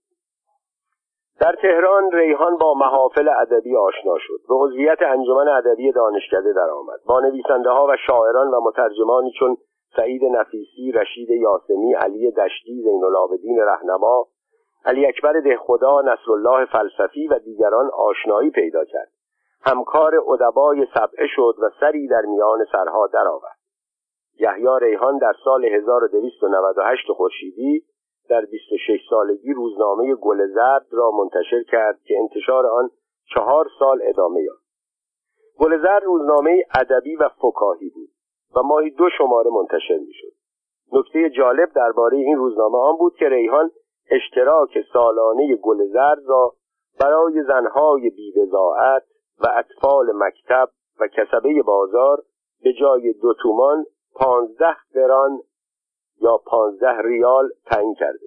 در تهران ریحان با محافل ادبی آشنا شد. به عضویت انجمن ادبی دانشکده درآمد. با نویسنده ها و شاعران و مترجمانی چون سعید نفیسی رشید یاسمی علی دشتی زین العابدین رهنما علی اکبر دهخدا نصرالله فلسفی و دیگران آشنایی پیدا کرد. همکار ادبای سبعه شد و سری در میان سرها درآورد. یحیی ریحان در سال 1298 خورشیدی در 26 سالگی روزنامه گل زرد را منتشر کرد که انتشار آن چهار سال ادامه یافت. گل زرد روزنامه ادبی و فکاهی بود و ماهی دو شماره منتشر می‌شد. نکته جالب درباره این روزنامه آن بود که ریحان اشتراک سالانه گل زرد را برای زنهای بیبزاعت و اطفال مکتب و کسبه بازار به جای دو تومان پانزده قران یا پانزده ریال تعیین کرده.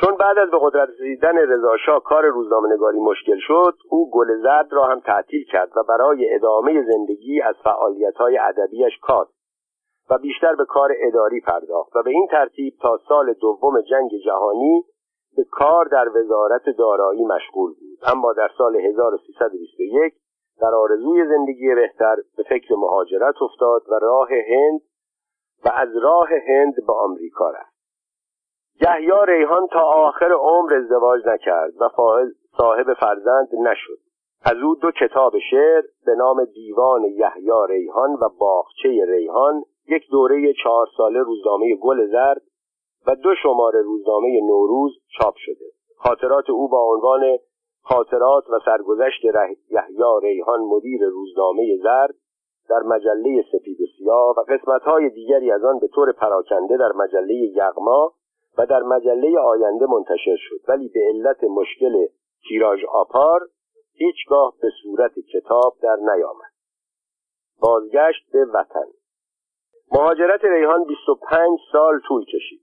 چون بعد از به قدرت رسیدن رضاشاه کار روزنامه نگاری مشکل شد او گل زرد را هم تعطیل کرد و برای ادامه زندگی از فعالیت های ادبیش کاست و بیشتر به کار اداری پرداخت و به این ترتیب تا سال دوم جنگ جهانی به کار در وزارت دارایی مشغول بود. اما در سال 1321 در آرزوی زندگی بهتر به فکر مهاجرت افتاد و راه هند و از راه هند به آمریکا رفت. یحیی ریحان تا آخر عمر ازدواج نکرد و صاحب فرزند نشد. از او دو کتاب شعر به نام دیوان یحیی ریحان و باغچه ریحان یک دوره چهار ساله روزنامه گل زرد و دو شماره روزنامه نوروز چاپ شده. خاطرات او با عنوان خاطرات و سرگذشت یحیی ریحان مدیر روزنامه زرد در مجله سپید و سیاه و قسمتهای دیگری از آن به طور پراکنده در مجله یغما و در مجله آینده منتشر شد. ولی به علت مشکل تیراژ آپار هیچگاه به صورت کتاب در نیامد. بازگشت به وطن. مهاجرت ریحان 25 سال طول کشید.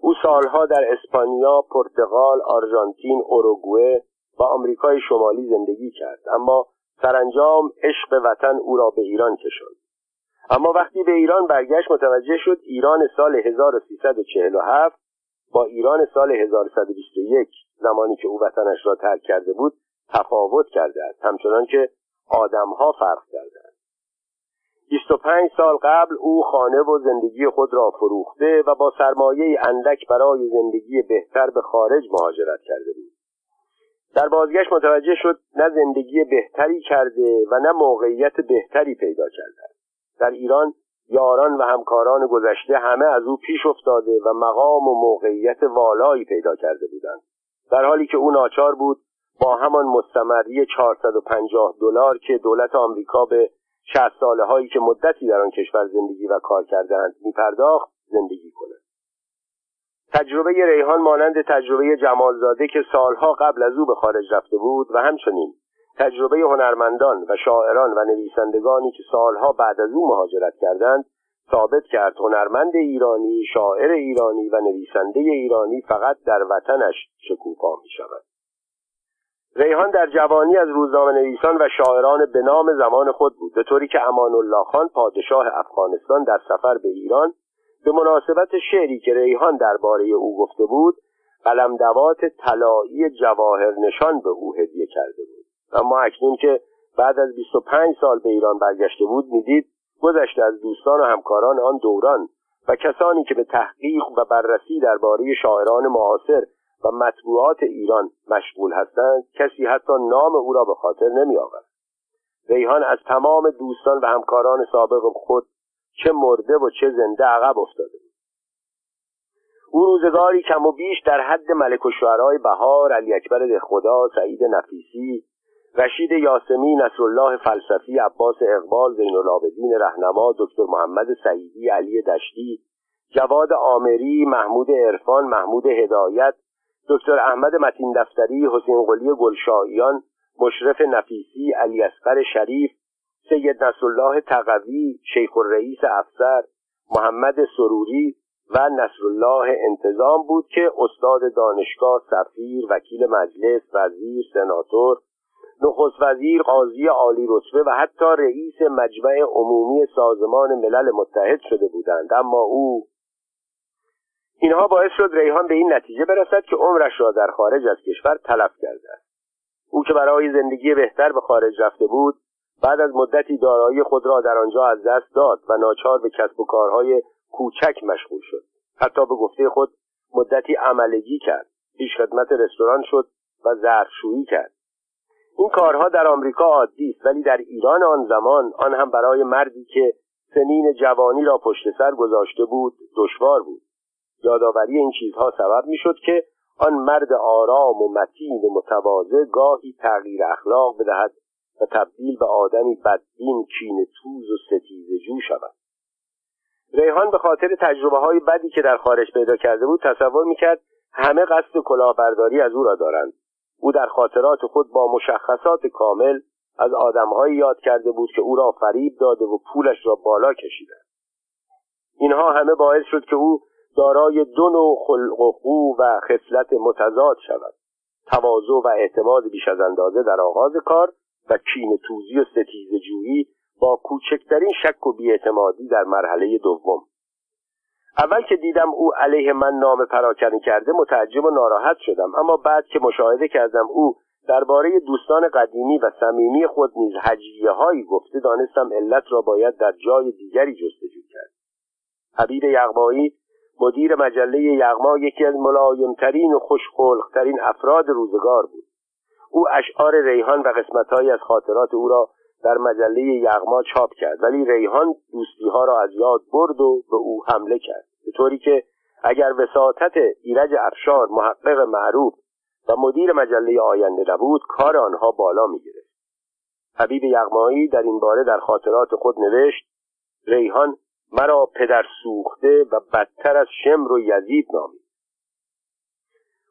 او سالها در اسپانیا، پرتغال، آرژانتین، اوروگوئه و آمریکای شمالی زندگی کرد. اما سرانجام عشق وطن او را به ایران کشاند. اما وقتی به ایران برگشت متوجه شد ایران سال 1347 با ایران سال 1121 زمانی که او وطنش را ترک کرده بود تفاوت کرده است. همچنان که آدمها فرق کردند 25 سال قبل او خانه و زندگی خود را فروخته و با سرمایه اندک برای زندگی بهتر به خارج مهاجرت کرده بود. در بازگشت متوجه شد نه زندگی بهتری کرده و نه موقعیت بهتری پیدا کرده. در ایران یاران و همکاران گذشته همه از او پیش افتاده و مقام و موقعیت والایی پیدا کرده بودند. در حالی که او ناچار بود با همان مستمری 450 دلار که دولت آمریکا به 60 ساله هایی که مدتی در آن کشور زندگی و کار کردند می پرداخت زندگی کند. تجربه ریحان مانند تجربه جمالزاده که سالها قبل از او به خارج رفته بود و همچنین تجربه هنرمندان و شاعران و نویسندگانی که سالها بعد از او مهاجرت کردند ثابت کرد هنرمند ایرانی شاعر ایرانی و نویسنده ایرانی فقط در وطنش شکوفا می شود ریحان در جوانی از روزنامه نویسان و شاعران به نام زمان خود بود به طوری که امان الله خان پادشاه افغانستان در سفر به ایران به مناسبت شعری که ریحان درباره او گفته بود قلمدوات طلایی جواهر نشان به او هدیه کرده بود. اما اکنون که بعد از 25 سال به ایران برگشته بود می‌دید گذشته از دوستان و همکاران آن دوران و کسانی که به تحقیق و بررسی درباره شاعران معاصر و مطبوعات ایران مشغول هستند کسی حتی نام او را به خاطر نمی آورد ریحان از تمام دوستان و همکاران سابق خود چه مرده و چه زنده عقب افتاده بود. او روزگاری کم و بیش در حد ملک و شعرهای بهار علی اکبر خدا سعید نفیسی رشید یاسمی نصرالله فلسفی عباس اقبال زین العابدین رهنما دکتر محمد سعیدی علی دشتی جواد آمری محمود عرفان محمود هدایت دکتر احمد متین دفتری حسین قلی گلشاییان مشرف نفیسی علی اصغر شریف سید نصرالله تقوی شیخ الرئیس افسر محمد سروری و نصرالله انتظام بود که استاد دانشگاه سفیر وکیل مجلس وزیر سناتور نخست وزیر قاضی عالی رتبه و حتی رئیس مجمع عمومی سازمان ملل متحد شده بودند. اما او اینها باعث شد ریحان به این نتیجه برسد که عمرش را در خارج از کشور تلف کرده است. او که برای زندگی بهتر به خارج رفته بود بعد از مدتی دارایی خود را در آنجا از دست داد و ناچار به کسب و کارهای کوچک مشغول شد. حتی به گفته خود مدتی عملگی کرد. پیش خدمت رستوران شد و ظرفشویی کرد. این کارها در آمریکا عادی است ولی در ایران آن زمان آن هم برای مردی که سنین جوانی را پشت سر گذاشته بود دشوار بود. یادآوری این چیزها سبب می‌شد که آن مرد آرام و متین و متواضع گاهی تغییر اخلاق بدهد و تبدیل به آدمی بدبین کین توز و ستیزه جو شود. ریحان به خاطر تجربه های بدی که در خارج پیدا کرده بود تصور می‌کرد همه قصد کلاهبرداری از او را دارند. او در خاطرات خود با مشخصات کامل از آدمهایی یاد کرده بود که او را فریب داده و پولش را بالا کشیدند اینها همه باعث شد که او دارای دو نوع خلق و خو و خصلت متضاد شود. تواضع و اعتماد بیش از اندازه در آغاز کار و کین توزی و ستیز جویی با کوچکترین شک و بیاعتمادی در مرحله دوم. اول که دیدم او علیه من نام پراکنی کرده متعجب و ناراحت شدم اما بعد که مشاهده کردم او درباره دوستان قدیمی و صمیمی خود نیز هجیه هایی گفته دانستم علت را باید در جای دیگری جستجو کرد. حبیب یغمایی مدیر مجله یغما یکی از ملایمترین و خوشخلقترین افراد روزگار بود. او اشعار ریحان و قسمتهایی از خاطرات او را در مجله یغما چاپ کرد ولی ریحان دوستی ها را از یاد برد و به او حمله کرد. به طوری که اگر وساطت ایرج افشار محقق معروف و مدیر مجله آینده نبود کار آنها بالا می‌گرفت. حبیب یغمایی در این باره در خاطرات خود نوشت ریحان مرا پدر سوخته و بدتر از شمر و یزید نامید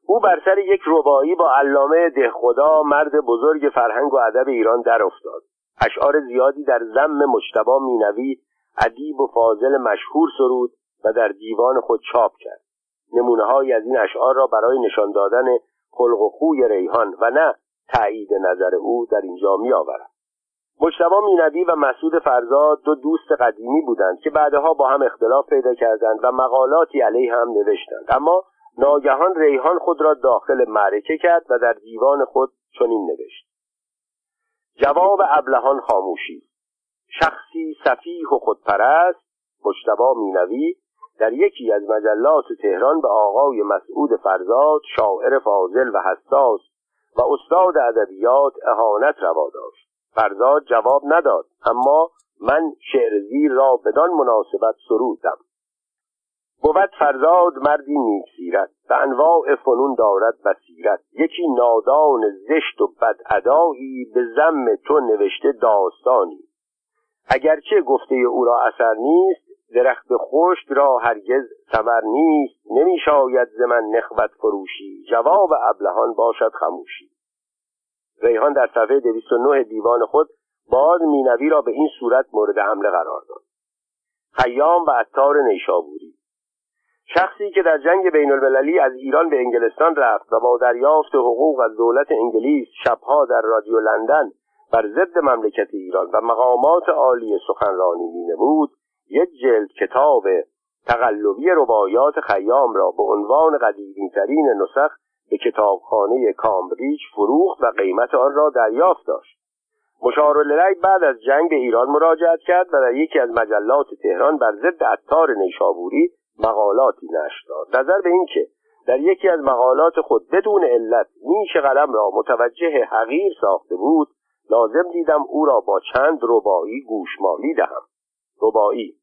او بر سر یک ربایی با علامه دهخدا مرد بزرگ فرهنگ و ادب ایران در افتاد اشعار زیادی در زم مجتبا مینوی ادیب و فاضل مشهور سرود و در دیوان خود چاپ کرد. نمونه از این اشعار را برای نشان دادن خلق و خوی ریحان و نه تایید نظر او در اینجا می آورم مجتبا مینوی و مسعود فرزاد دو دوست قدیمی بودند که بعدها با هم اختلاف پیدا کردند و مقالاتی علیه هم نوشتند. اما ناگهان ریحان خود را داخل معرکه کرد و در دیوان خود چنین نوشت. جواب ابلهان خاموشی. شخصی صفیح و خودپرست مجتبا مینوی در یکی از مجلات تهران به آقای مسعود فرزاد شاعر فاضل و حساس و استاد ادبیات اهانت روا داشت. فرزاد جواب نداد اما من شعر زیر را بدان مناسبت سرودم. بود فرزاد مردی نیک و انواع فنون دارد بصیرت. یکی نادان زشت و بد ادایی به زم تو نوشته داستانی. اگرچه گفته او را اثر نیست درخت خشک را هرگز ثمر نیست. نمی شاید ز من نخوت فروشی جواب ابلهان باشد خموشی. ریحان در صفحه 209 دیوان خود باز مینوی را به این صورت مورد حمله قرار داد. خیام و عطار نیشابوری. شخصی که در جنگ بین المللی از ایران به انگلستان رفت و با دریافت حقوق از دولت انگلیس شبها در رادیو لندن بر ضد مملکت ایران و مقامات عالی سخنرانی مینمود یک جلد کتاب تقلبی ربایات خیام را به عنوان قدیمیترین نسخ به کتابخانه کامبریج فروخت و قیمت آن را دریافت داشت. مشارالله بعد از جنگ به ایران مراجعت کرد و در یکی از مجلات تهران بر ضد عطار نیشابوری مقالاتی نشر داد. نظر به اینکه در یکی از مقالات خود بدون علت نیش قلم را متوجه حقیر ساخته بود لازم دیدم او را با چند رباعی گوشمالی دهم. رباعی.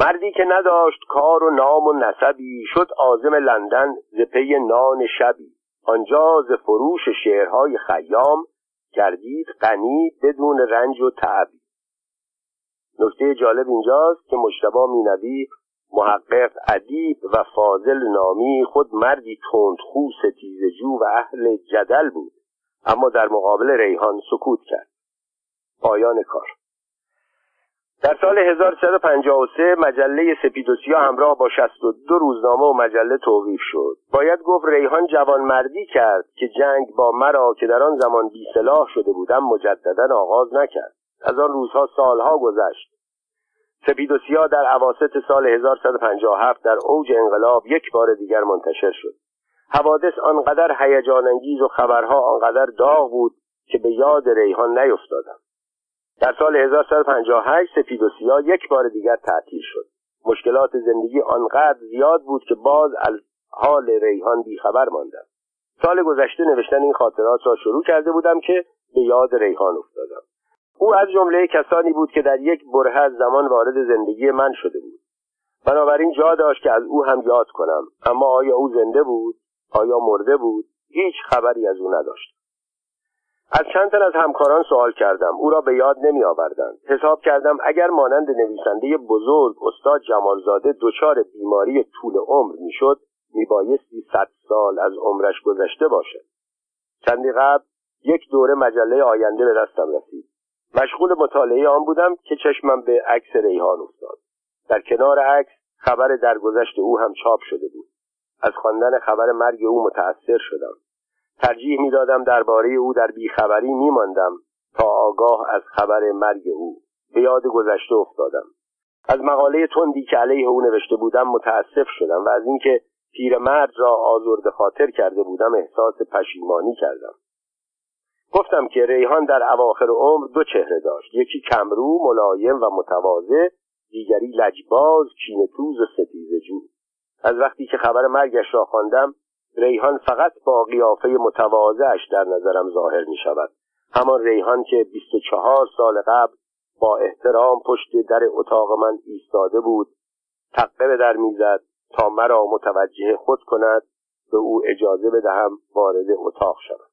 مردی که نداشت کار و نام و نسبی شد عازم لندن ز پی نان شبی. آنجا ز فروش شعرهای خیام گردید غنی بدون رنج و تعبی. نکته جالب اینجاست که مشتبا مینوی محقق ادیب و فاضل نامی خود مردی تندخو ستیزجو و اهل جدل بود. اما در مقابل ریحان سکوت کرد. پایان کار. در سال 1353 مجله سپید و سیاه همراه با 62 روزنامه و مجله توقیف شد. باید گفت ریحان جوانمردی کرد که جنگ با مرا که در آن زمان بی سلاح شده بودم مجددا آغاز نکرد. از آن روزها سالها گذشت. سپید و سیاه در عواست سال 1157 در اوج انقلاب یک بار دیگر منتشر شد. حوادث آنقدر هیجان انگیز و خبرها آنقدر داغ بود که به یاد ریحان نیفتادم. در سال 1158 سپید و سیاه یک بار دیگر تعطیل شد. مشکلات زندگی آنقدر زیاد بود که باز از حال ریحان بیخبر ماندم. سال گذشته نوشتن این خاطرات را شروع کرده بودم که به یاد ریحان افتادم. او از جمله کسانی بود که در یک بره از زمان وارد زندگی من شده بود. بنابراین جا داشت که از او هم یاد کنم. اما آیا او زنده بود؟ آیا مرده بود؟ هیچ خبری از او نداشت از چند تن از همکاران سوال کردم. او را به یاد نمی آوردند حساب کردم اگر مانند نویسنده بزرگ استاد جمالزاده دچار بیماری طول عمر می‌شد میبایستی صد سال از عمرش گذشته باشد. چندی قبل یک دوره مجله آینده به دستم رسید. مشغول مطالعه آن بودم که چشمم به عکس ریحان افتاد. در کنار عکس خبر درگذشت او هم چاپ شده بود. از خواندن خبر مرگ او متأثر شدم. ترجیح می‌دادم درباره او در بیخبری میماندم تا آگاه از خبر مرگ او به یاد گذشته افتادم. از مقاله تندی که علیه او نوشته بودم متاسف شدم و از اینکه پیرمرد را آزرد خاطر کرده بودم احساس پشیمانی کردم. گفتم که ریحان در اواخر عمر دو چهره داشت. یکی کمرو ملایم و متواضع دیگری لجباز کینتوز و ستیزجو از وقتی که خبر مرگش را خواندم ریحان فقط با قیافه متواضعش در نظرم ظاهر می شود همان ریحان که 24 سال قبل با احترام پشت در اتاق من ایستاده بود تقه به در می‌زد تا مرا متوجه خود کند به او اجازه بدهم وارد اتاق شود